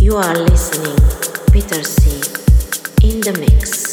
You are listening, Peter C. in the mix.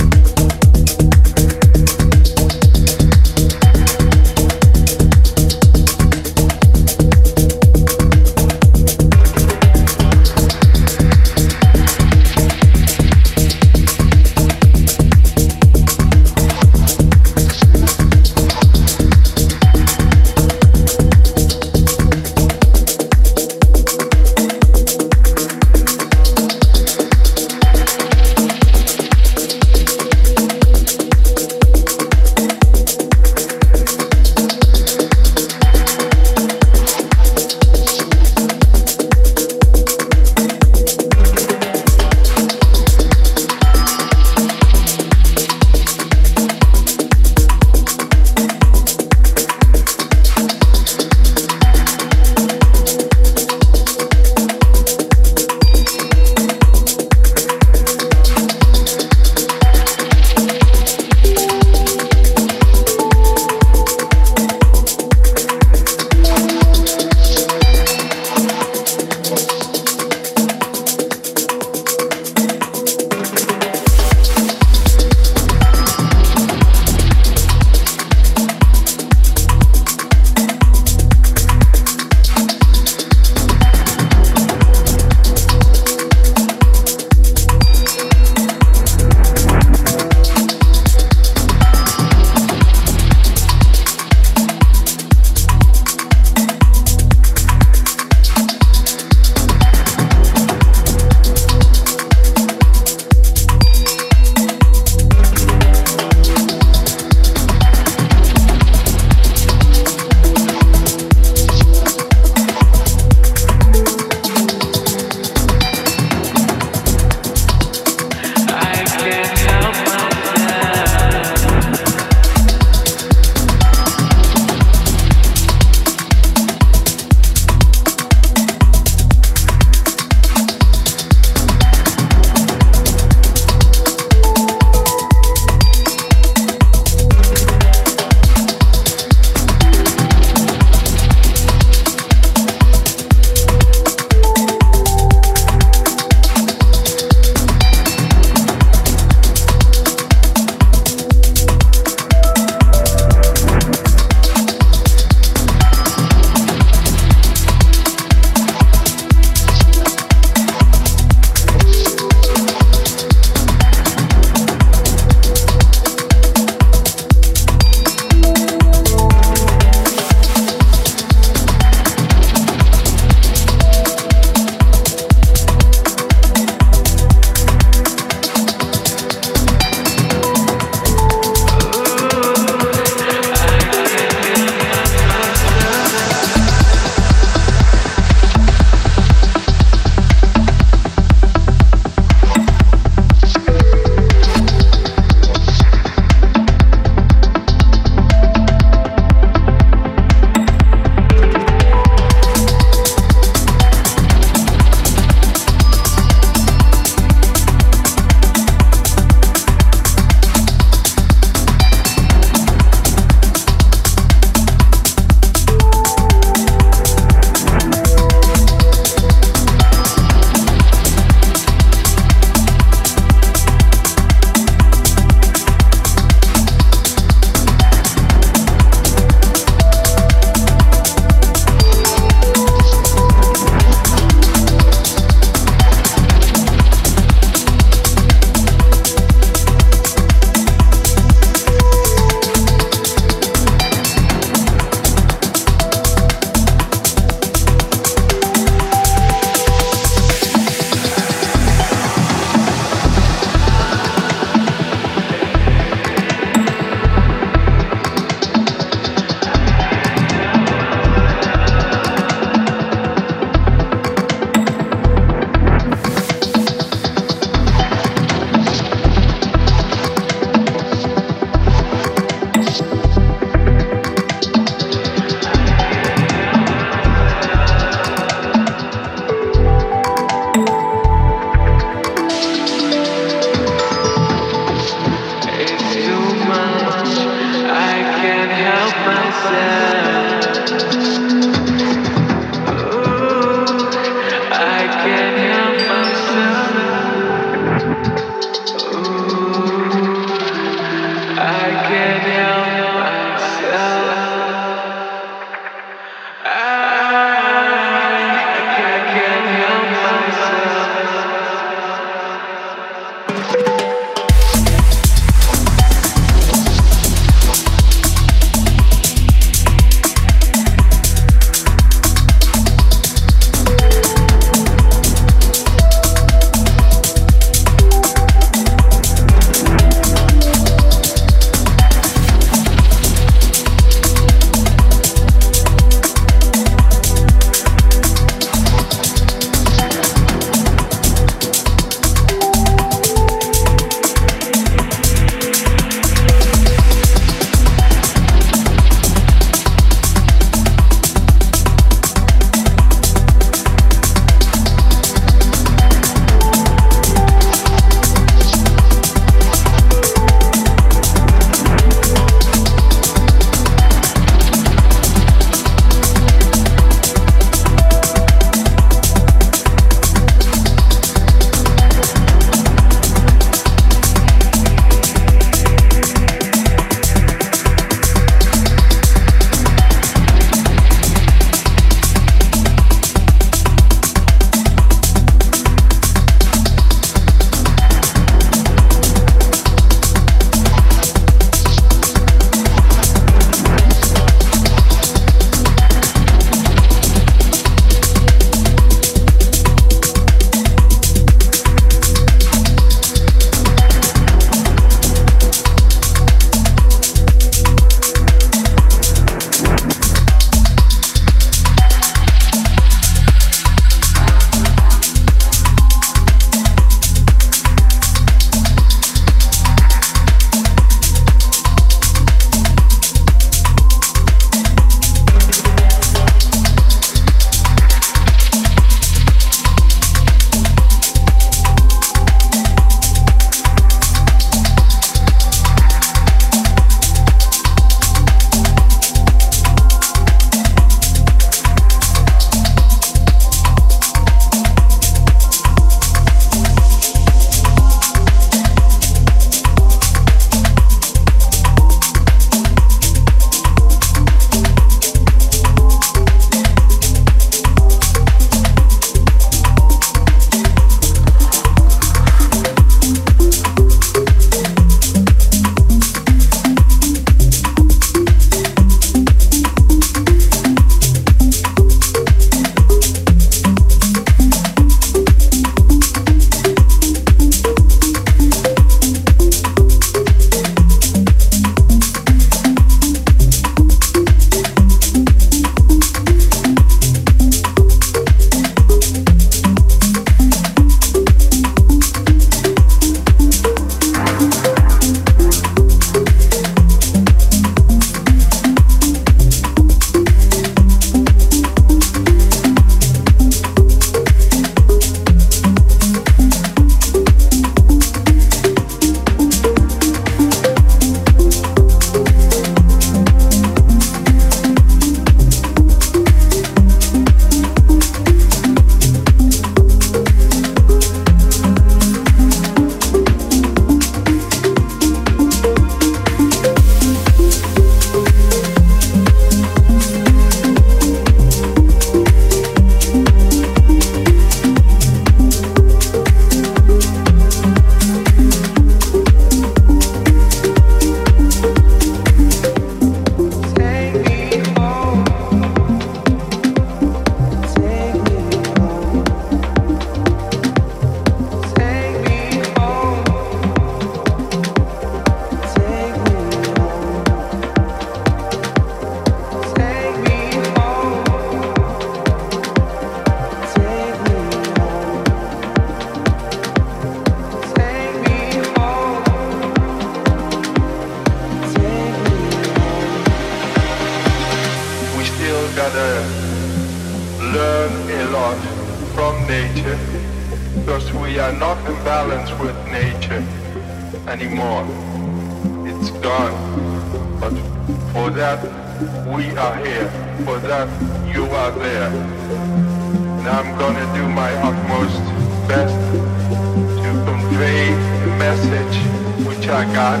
God.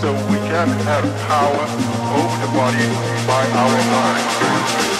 So we can have power over the body by our mind.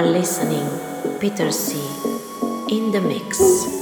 Are listening Peter C. in the mix.